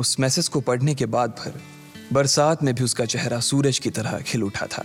उस मैसेज को पढ़ने के बाद भर, बरसात में भी उसका चेहरा सूरज की तरह खिल उठा था।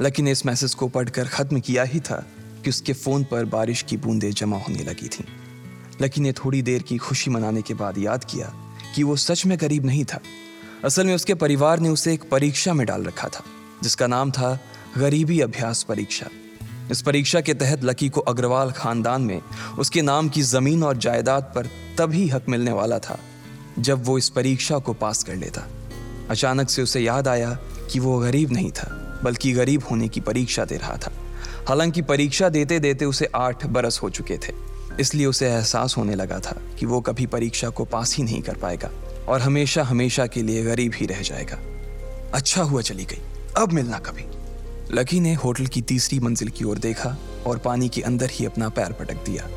लकी ने इस मैसेज को पढ़कर ख़त्म किया ही था कि उसके फ़ोन पर बारिश की बूंदें जमा होने लगी थीं। लकी ने थोड़ी देर की खुशी मनाने के बाद याद किया कि वो सच में गरीब नहीं था। असल में उसके परिवार ने उसे एक परीक्षा में डाल रखा था, जिसका नाम था गरीबी अभ्यास परीक्षा। इस परीक्षा के तहत लकी को अग्रवाल खानदान में उसके नाम की ज़मीन और जायदाद पर तभी हक मिलने वाला था। जब वो इस परीक्षा को पास कर लेता। अचानक से उसे याद आया कि वो गरीब नहीं था, बल्कि गरीब होने की परीक्षा दे रहा था। हालाँकि परीक्षा देते देते उसे आठ बरस हो चुके थे। इसलिए उसे एहसास होने लगा था कि वो कभी परीक्षा को पास ही नहीं कर पाएगा और हमेशा हमेशा के लिए गरीब ही रह जाएगा। अच्छा हुआ चली गई, अब मिलना कभी। लकी ने होटल की तीसरी मंजिल की ओर देखा और पानी के अंदर ही अपना पैर पटक दिया।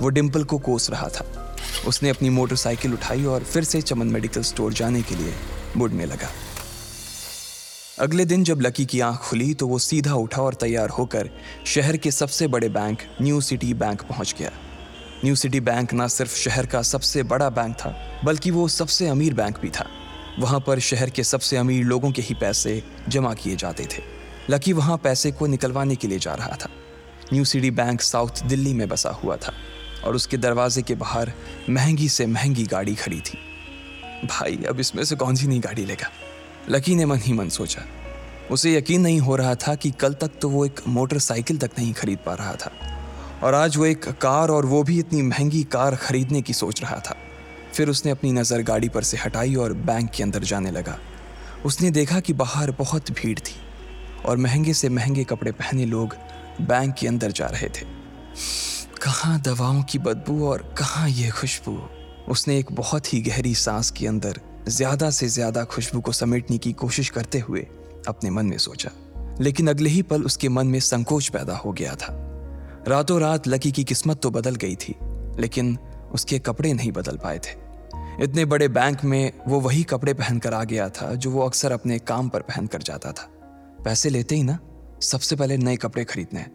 वो डिम्पल को कोस रहा था। उसने अपनी मोटरसाइकिल उठाई और फिर से चमन मेडिकल स्टोर जाने के लिए मुड़ने लगा। अगले दिन जब लकी की आँख खुली तो वो सीधा उठा और तैयार होकर शहर के सबसे बड़े बैंक, न्यू सिटी बैंक पहुँच गया। न्यू सिटी बैंक ना सिर्फ़ शहर का सबसे बड़ा बैंक था, बल्कि वो सबसे अमीर बैंक भी था। वहाँ पर शहर के सबसे अमीर लोगों के ही पैसे जमा किए जाते थे। लकी वहाँ पैसे को निकलवाने के लिए जा रहा था। New city bank south Delhi में बसा हुआ था। और उसके दरवाजे के बाहर महँगी से महँगी गाड़ी खड़ी थी। भाई, अब इसमें से कौन सी नई गाड़ी लेगा? लकी ने मन ही मन सोचा। उसे यकीन नहीं हो रहा था कि कल तक तो वो एक मोटरसाइकिल तक नहीं खरीद पा रहा था। और आज वो एक कार और वो भी इतनी महँगी कार खरीदने की सोच रहा था। फिर उसने अपनी नज़र गाड़ी पर से हटाई और बैंक के अंदर जाने लगा। उसने देखा कि बाहर बहुत भीड़ थी और महँगे से महँगे कपड़े पहने लोग बैंक के अंदर जा रहे थे। कहाँ दवाओं की बदबू और कहाँ ये खुशबू? उसने एक बहुत ही गहरी सांस के अंदर ज़्यादा से ज़्यादा खुशबू को समेटने की कोशिश करते हुए अपने मन में सोचा। लेकिन अगले ही पल उसके मन में संकोच पैदा हो गया था। रातों रात लकी की किस्मत तो बदल गई थी, लेकिन उसके कपड़े नहीं बदल पाए थे। इतने बड़े बैंक में वो वही कपड़े पहनकर आ गया था जो वो अक्सर अपने काम पर पहन कर जाता था। पैसे लेते ही ना? सबसे पहले नए कपड़े खरीदने।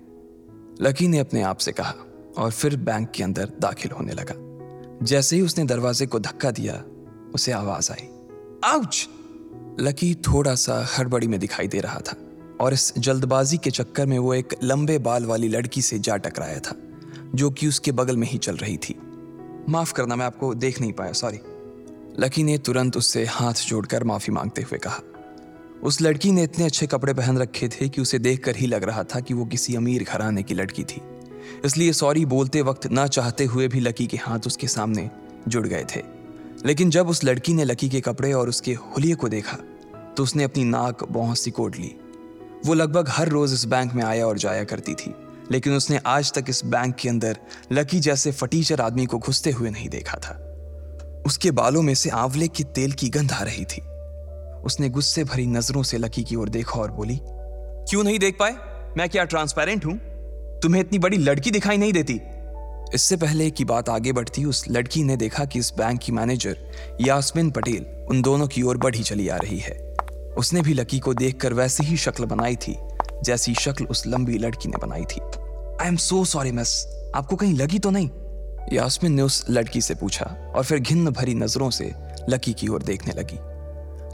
लकी ने अपने आप से कहा और फिर बैंक के अंदर दाखिल होने लगा। जैसे ही उसने दरवाजे को धक्का दिया, उसे आवाज़ आई। आउच! लकी थोड़ा सा हड़बड़ी में दिखाई दे रहा था और इस जल्दबाजी के चक्कर में वो एक लंबे बाल वाली लड़की से जा टकराया था, जो कि उसके बगल में ही चल रही थी। माफ़ करना, मैं आपको देख नहीं पाया, सॉरी। लकी ने तुरंत उससे हाथ जोड़कर माफ़ी मांगते हुए कहा। उस लड़की ने इतने अच्छे कपड़े पहन रखे थे कि उसे देखकर ही लग रहा था कि वो किसी अमीर घराने की लड़की थी। इसलिए सॉरी बोलते वक्त ना चाहते हुए भी लकी के हाथ उसके सामने जुड़ गए थे। लेकिन जब उस लड़की ने लकी के कपड़े और उसके हुलिये को देखा तो उसने अपनी नाक बहुत सिकोड़ ली। वो लगभग हर रोज इस बैंक में आया और जाया करती थी, लेकिन उसने आज तक इस बैंक के अंदर लकी जैसे फटीचर आदमी को घुसते हुए नहीं देखा था। उसके बालों में से आंवले के तेल की गंध आ रही थी। उसने गुस्से भरी नज़रों से लकी की ओर देखा और बोली, क्यों नहीं देख पाए? मैं क्या ट्रांसपेरेंट हूँ? तुम्हें इतनी बड़ी लड़की दिखाई नहीं देती। इससे पहले की बात आगे बढ़ती, उस लड़की ने देखा कि इस बैंक की मैनेजर यास्मिन पटेल उन दोनों की ओर बढ़ी चली आ रही है। उसने भी लकी को देखकर वैसी ही शक्ल बनाई थी, जैसी शक्ल उस लंबी लड़की ने बनाई थी। I am so sorry miss आपको कहीं लगी तो नहीं? यास्मिन ने उस लड़की से पूछा और फिर घिन्न भरी नज़रों से लकी की ओर देखने लगी।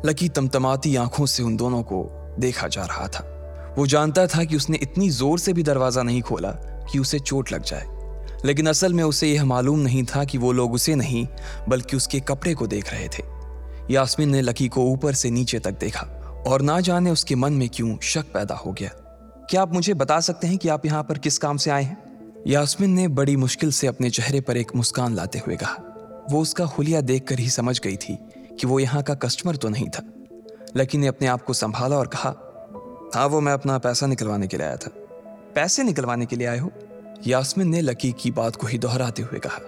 लकी तमतमाती आँखों से उन दोनों को देखा जा रहा था। वो जानता था कि उसने इतनी ज़ोर से भी दरवाज़ा नहीं खोला कि उसे चोट लग जाए। लेकिन असल में उसे यह मालूम नहीं था कि वो लोग उसे नहीं, बल्कि उसके कपड़े को देख रहे थे। यास्मिन ने लकी को ऊपर से नीचे तक देखा और ना जाने उसके मन में क्यों शक पैदा हो गया। क्या आप मुझे बता सकते हैं कि आप यहाँ पर किस काम से आए हैं? यास्मिन ने बड़ी मुश्किल से अपने चेहरे पर एक मुस्कान लाते हुए कहा। वो उसका हुलिया देखकर ही समझ गई थी कि वो यहाँ का कस्टमर तो नहीं था। लकी ने अपने आप को संभाला और कहा हाँ वो मैं अपना पैसा निकलवाने के लिए आया था। पैसे निकलवाने के लिए आए हो? यास्मिन ने लकी की बात को ही दोहराते हुए कहा।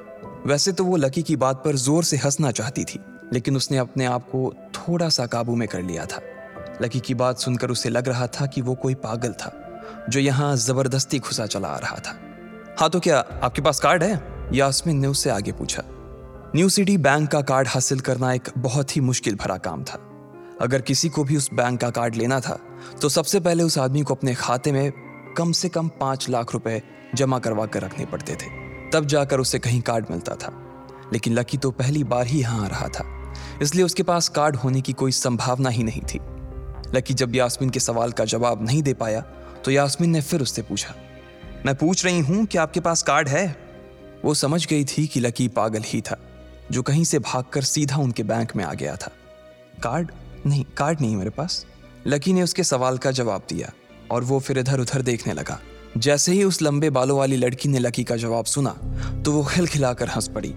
वैसे तो वो लकी की बात पर ज़ोर से हंसना चाहती थी, लेकिन उसने अपने आप को थोड़ा सा काबू में कर लिया था। लकी की बात सुनकर उसे लग रहा था कि वो कोई पागल था, जो यहाँ ज़बरदस्ती घुसा चला आ रहा था। हाँ तो क्या आपके पास कार्ड है? यास्मिन ने उससे आगे पूछा। न्यू सिटी बैंक का कार्ड हासिल करना एक बहुत ही मुश्किल भरा काम था। अगर किसी को भी उस बैंक का कार्ड लेना था तो सबसे पहले उस आदमी को अपने खाते में कम से कम पाँच लाख रुपए जमा करवा कर रखने पड़ते थे। तब जाकर उसे कहीं कार्ड मिलता था। लेकिन लकी तो पहली बार ही यहाँ आ रहा था। इसलिए उसके पास कार्ड होने की कोई संभावना ही नहीं थी। लकी जब यास्मीन के सवाल का जवाब नहीं दे पाया तो यास्मीन ने फिर उससे पूछा, मैं पूछ रही हूँ कि आपके पास कार्ड है? वो समझ गई थी कि लकी पागल ही था, जो कहीं से भागकर सीधा उनके बैंक में आ गया था। कार्ड? नहीं कार्ड नहीं मेरे पास। लकी ने उसके सवाल का जवाब दिया और वो फिर इधर उधर देखने लगा। जैसे ही उस लंबे बालों वाली लड़की ने लकी का जवाब सुना तो वो खिलखिलाकर हंस पड़ी।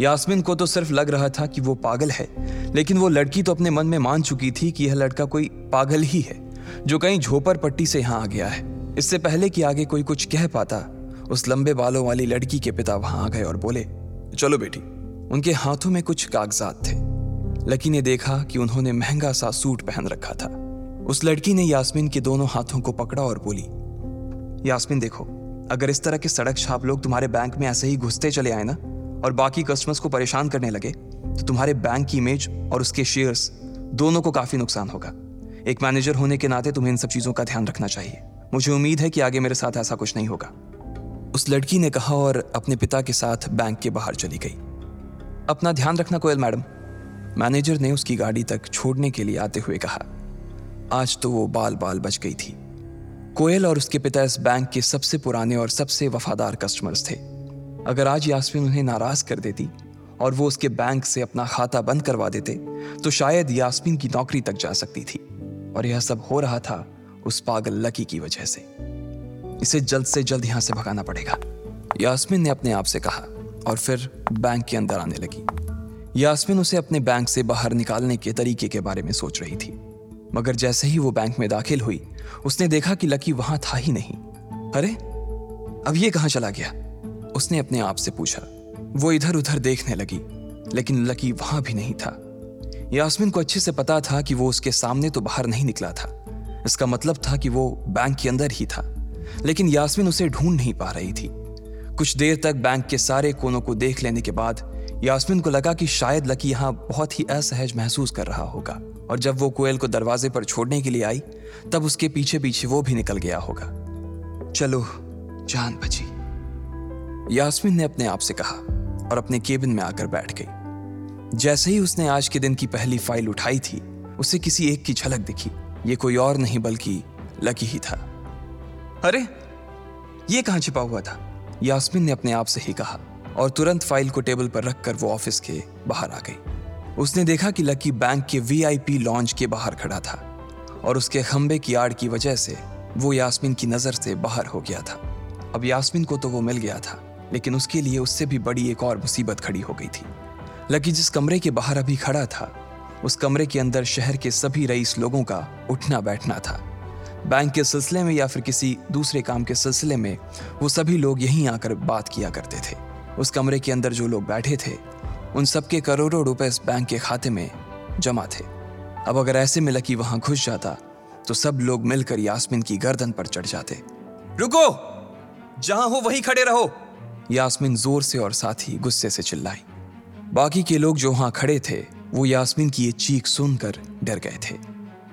यास्मिन को तो सिर्फ़ लग रहा था कि वो पागल है, लेकिन वो लड़की तो अपने मन में मान चुकी थी कि यह लड़का कोई पागल ही है, जो कहीं झोपर पट्टी से यहाँ आ गया है। इससे पहले कि आगे कोई कुछ कह पाता, उस लंबे बालों वाली लड़की के पिता वहाँ आ गए और बोले, चलो बेटी, उनके हाथों में कुछ कागजात थे। लकी ने देखा कि उन्होंने महँगा सा सूट पहन रखा था। उस लड़की ने यास्मिन के दोनों हाथों को पकड़ा और बोली, यास्मिन देखो, अगर इस तरह के सड़क छाप लोग तुम्हारे बैंक में ऐसे ही घुसते चले आए ना, और बाकी कस्टमर्स को परेशान करने लगे तो तुम्हारे बैंक की इमेज और उसके शेयर्स दोनों को काफ़ी नुकसान होगा। एक मैनेजर होने के नाते तुम्हें इन सब चीज़ों का ध्यान रखना चाहिए। मुझे उम्मीद है कि आगे मेरे साथ ऐसा कुछ नहीं होगा। उस लड़की ने कहा और अपने पिता के साथ बैंक के बाहर चली गई। अपना ध्यान रखना कोयल मैडम, मैनेजर ने उसकी गाड़ी तक छोड़ने के लिए आते हुए कहा। आज तो वो बाल बाल बच गई थी। कोयल और उसके पिता इस बैंक के सबसे पुराने और सबसे वफादार कस्टमर्स थे। अगर आज यास्मिन उन्हें नाराज़ कर देती और वो उसके बैंक से अपना खाता बंद करवा देते तो शायद यास्मिन की नौकरी तक जा सकती थी। और यह सब हो रहा था उस पागल लकी की वजह से। इसे जल्द से जल्द यहाँ से भगाना पड़ेगा। यास्मिन ने अपने आप से कहा और फिर बैंक के अंदर आने लगी। यास्मिन उसे अपने बैंक से बाहर निकालने के तरीके के बारे में सोच रही थी। मगर जैसे ही वो बैंक में दाखिल हुई, उसने देखा कि लकी वहाँ था ही नहीं। अरे, अब ये कहाँ चला गया? उसने अपने आप से पूछा। वो इधर उधर देखने लगी, लेकिन लकी वहाँ भी नहीं था। यास्मिन को अच्छे से पता था कि वो उसके सामने तो बाहर नहीं निकला था। इसका मतलब था कि वो बैंक के अंदर ही था। लेकिन यास्मिन उसे ढूंढ नहीं पा रही थी। कुछ देर तक बैंक के सारे कोनों को देख लेने के बाद यास्मिन को लगा कि शायद लकी यहाँ बहुत ही असहज महसूस कर रहा होगा। और जब वो कोयल को दरवाजे पर छोड़ने के लिए आई, तब उसके पीछे पीछे वो भी निकल गया होगा। चलो, जान बची। यास्मिन ने अपने आप से कहा और अपने केबिन में आकर बैठ गई। जैसे ही उसने आज के दिन की पहली फ़ाइल उठाई थी, उसे किसी एक की झलक दिखी। ये कोई और नहीं, बल्कि लकी ही था। अरे, ये कहाँ छिपा हुआ था? यास्मिन ने अपने आप से ही कहा। और तुरंत फ़ाइल को टेबल पर रखकर वो ऑफ़िस के बाहर आ गई। उसने देखा कि लकी बैंक के वीआईपी लॉन्च के बाहर खड़ा था और उसके खंबे की आड़ की वजह से वो यास्मिन की नज़र से बाहर हो गया था। अब यास्मिन को तो वो मिल गया था, लेकिन उसके लिए उससे भी बड़ी एक और मुसीबत खड़ी हो गई थी। लकी जिस कमरे के बाहर अभी खड़ा था, उस कमरे के अंदर शहर के सभी रईस लोगों का उठना बैठना था। बैंक के सिलसिले में या फिर किसी दूसरे काम के सिलसिले में वो सभी लोग यहीं आकर बात किया करते थे। उस कमरे के अंदर जो लोग बैठे थे, उन सबके करोड़ों रुपए इस बैंक के खाते में जमा थे। अब अगर ऐसे में लकी वहाँ घुस जाता तो सब लोग मिलकर यास्मिन की गर्दन पर चढ़ जाते। रुको! जहाँ हो, वहीं खड़े रहो! यास्मिन ज़ोर से और साथ ही गुस्से से चिल्लाई बाकी के लोग जो वहाँ खड़े थे, वो यास्मिन की ये चीख सुनकर डर गए थे।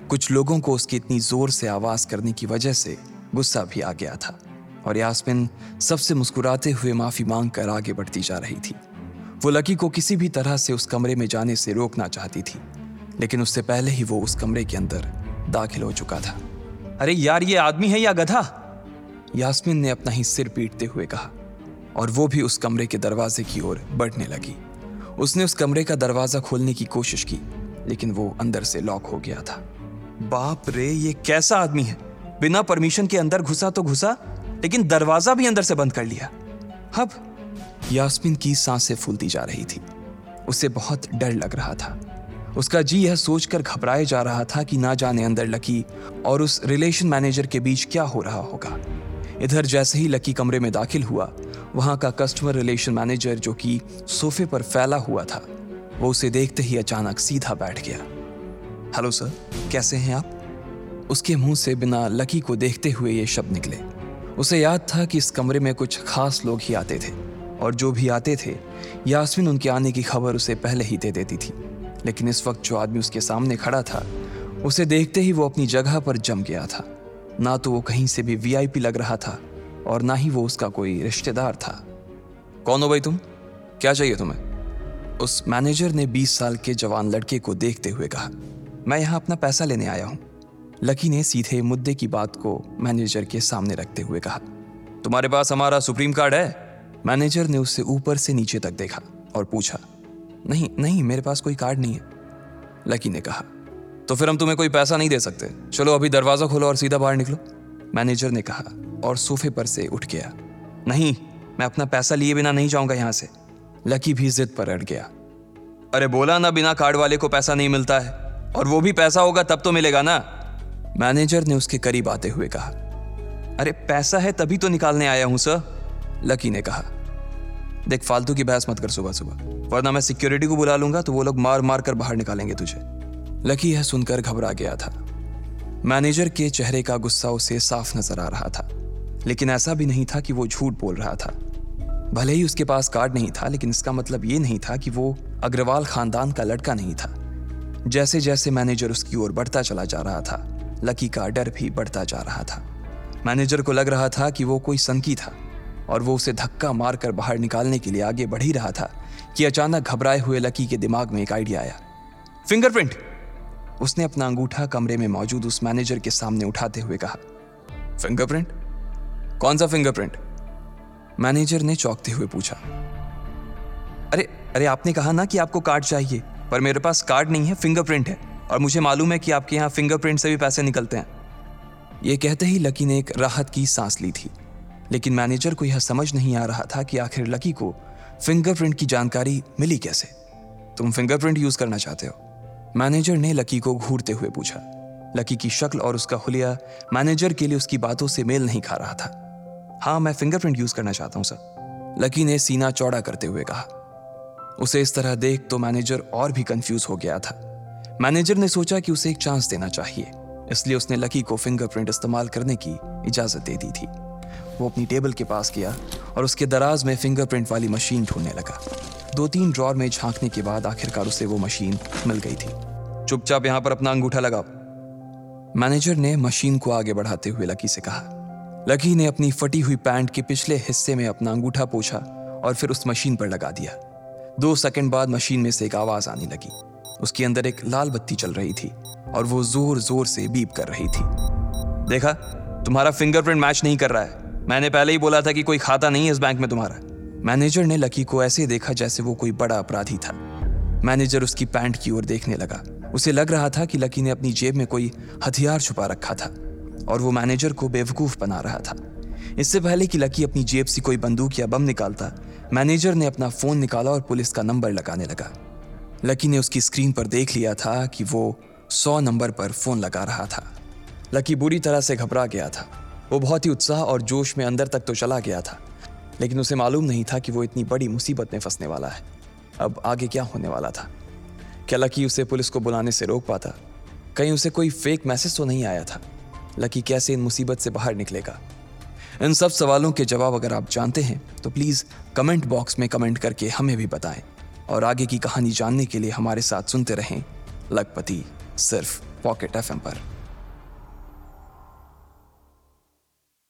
कुछ लोगों को उसकी इतनी ज़ोर से आवाज़ करने की वजह से गुस्सा भी आ गया था। और यास्मिन सबसे मुस्कुराते हुए माफ़ी मांग कर आगे बढ़ती जा रही थी। वो लकी को किसी भी तरह से उस कमरे में जाने से रोकना चाहती थी लेकिन उससे पहले ही वो उस कमरे के अंदर दाखिल हो चुका था। अरे यार ये आदमी है या गधा? यास्मिन ने अपना ही सिर पीटते हुए कहा और वो भी उस कमरे के दरवाजे की ओर बढ़ने लगी। उसने उस कमरे का दरवाज़ा खोलने की कोशिश की लेकिन वो अंदर से लॉक हो गया था। बाप रे ये कैसा आदमी है? बिना परमिशन के अंदर घुसा तो घुसा। लेकिन दरवाज़ा भी अंदर से बंद कर लिया। अब यास्मिन की साँसें फूलती जा रही थी। उसे बहुत डर लग रहा था। उसका जी यह सोचकर घबराए जा रहा था कि ना जाने अंदर लकी और उस रिलेशन मैनेजर के बीच क्या हो रहा होगा। इधर जैसे ही लकी कमरे में दाखिल हुआ, वहाँ का कस्टमर रिलेशन मैनेजर जो कि सोफे पर फैला हुआ था, वो उसे देखते ही अचानक सीधा बैठ गया। हेलो सर, कैसे हैं आप? उसके मुँह से बिना लकी को देखते हुए ये शब्द निकले। उसे याद था कि इस कमरे में कुछ खास लोग ही आते थे, और जो भी आते थे, यास्मिन उनके आने की खबर उसे पहले ही दे देती थी। लेकिन इस वक्त जो आदमी उसके सामने खड़ा था, उसे देखते ही वो अपनी जगह पर जम गया था। ना तो वो कहीं से भी वीआईपी लग रहा था, और ना ही वो उसका कोई रिश्तेदार था। कौन हो भाई तुम? क्या चाहिए तुम्हें? उस मैनेजर ने 20 साल के जवान लड़के को देखते हुए कहा, मैं यहाँ अपना पैसा लेने आया हूँ। लकी ने सीधे मुद्दे की बात को मैनेजर के सामने रखते हुए कहा, तुम्हारे पास हमारा सुप्रीम कार्ड है? मैनेजर ने उससे ऊपर से नीचे तक देखा और पूछा, नहीं नहीं, मेरे पास कोई कार्ड नहीं है। लकी ने कहा तो फिर हम तुम्हें कोई पैसा नहीं दे सकते। चलो, अभी दरवाज़ा खोलो और सीधा बाहर निकलो। मैनेजर ने कहा और सोफे पर से उठ गया, नहीं, मैं अपना पैसा लिए बिना नहीं जाऊँगा यहाँ से। लकी भी जिद पर अड़ गया, अरे, बोला ना बिना कार्ड वाले को पैसा नहीं मिलता है, और वो भी पैसा होगा तब तो मिलेगा ना? मैनेजर ने उसके करीब आते हुए कहा, अरे, पैसा है तभी तो निकालने आया हूँ, सर, लकी ने कहा। देख, फालतू की बहस मत कर सुबह सुबह, वरना मैं सिक्योरिटी को बुला लूँगा तो वो लोग मार मार कर बाहर निकालेंगे तुझे। लकी यह सुनकर घबरा गया था। मैनेजर के चेहरे का गुस्सा उसे साफ़ नज़र आ रहा था, लेकिन ऐसा भी नहीं था कि वो झूठ बोल रहा था। भले ही उसके पास कार्ड नहीं था, लेकिन इसका मतलब ये नहीं था कि वो अग्रवाल खानदान का लड़का नहीं था। जैसे जैसे मैनेजर उसकी ओर बढ़ता चला जा रहा था लकी का डर भी बढ़ता जा रहा था। मैनेजर को लग रहा था कि वो कोई संकी था और वो उसे धक्का मारकर बाहर निकालने के लिए आगे बढ़ ही रहा था कि अचानक घबराए हुए लकी के दिमाग में एक आइडिया आया। फिंगरप्रिंट उसने अपना अंगूठा कमरे में मौजूद उस मैनेजर के सामने उठाते हुए कहा। फिंगरप्रिंट कौन सा फिंगरप्रिंट मैनेजर ने चौंकते हुए पूछा। अरे अरे आपने कहा ना कि आपको कार्ड चाहिए, पर मेरे पास कार्ड नहीं है फिंगरप्रिंट है। और मुझे मालूम है कि आपके यहाँ फिंगरप्रिंट से भी पैसे निकलते हैं। यह कहते ही लकी ने एक राहत की सांस ली थी। लेकिन मैनेजर को यह समझ नहीं आ रहा था कि आखिर लकी को फिंगरप्रिंट की जानकारी मिली कैसे? तुम फिंगरप्रिंट यूज़ करना चाहते हो? मैनेजर ने लकी को घूरते हुए पूछा। लकी की शक्ल और उसका हुलिया मैनेजर के लिए उसकी बातों से मेल नहीं खा रहा था। हाँ मैं फिंगरप्रिंट यूज़ करना चाहता हूँ, सर। लकी ने सीना चौड़ा करते हुए कहा। उसे इस तरह देख तो मैनेजर और भी कंफ्यूज हो गया था। मैनेजर ने सोचा कि उसे एक चांस देना चाहिए, इसलिए उसने लकी को फिंगरप्रिंट इस्तेमाल करने की इजाज़त दे दी थी। वो अपनी टेबल के पास गया और उसके दराज में फिंगरप्रिंट वाली मशीन ढूँढने लगा। दो तीन ड्रॉर में झांकने के बाद आखिरकार उसे वो मशीन मिल गई थी। चुपचाप यहाँ पर अपना अंगूठा लगाओ। मैनेजर ने मशीन को आगे बढ़ाते हुए लकी से कहा लकी ने अपनी फटी हुई पैंट के पिछले हिस्से में अपना अंगूठा पोछा और फिर उस मशीन पर लगा दिया। दो सेकंड बाद मशीन में से एक आवाज़ आने लगी। उसके अंदर एक लाल बत्ती चल रही थी और वो ज़ोर ज़ोर से बीप कर रही थी। देखा, तुम्हारा फिंगरप्रिंट मैच नहीं कर रहा है। मैंने पहले ही बोला था कि कोई खाता नहीं है इस बैंक में तुम्हारा। मैनेजर ने लकी को ऐसे देखा जैसे वो कोई बड़ा अपराधी था। मैनेजर उसकी पैंट की ओर देखने लगा। उसे लग रहा था कि लकी ने अपनी जेब में कोई हथियार छुपा रखा था और वो मैनेजर को बेवकूफ़ बना रहा था। इससे पहले कि लकी अपनी जेब से कोई बंदूक या बम निकालता मैनेजर ने अपना फ़ोन निकाला और पुलिस का नंबर लगाने लगा। लकी ने उसकी स्क्रीन पर देख लिया था कि वो सौ नंबर पर फ़ोन लगा रहा था। लकी बुरी तरह से घबरा गया था। वो बहुत ही उत्साह और जोश में अंदर तक तो चला गया था, लेकिन उसे मालूम नहीं था कि वो इतनी बड़ी मुसीबत में फंसने वाला है। अब आगे क्या होने वाला था? क्या लकी उसे पुलिस को बुलाने से रोक पाता? कहीं उसे कोई फेक मैसेज तो नहीं आया था? लकी कैसे इन मुसीबत से बाहर निकलेगा? इन सब सवालों के जवाब अगर आप जानते हैं तो प्लीज़ कमेंट बॉक्स में कमेंट करके हमें भी बताएँ। और आगे की कहानी जानने के लिए हमारे साथ सुनते रहें लखपति सिर्फ़ पॉकेट एफएम पर।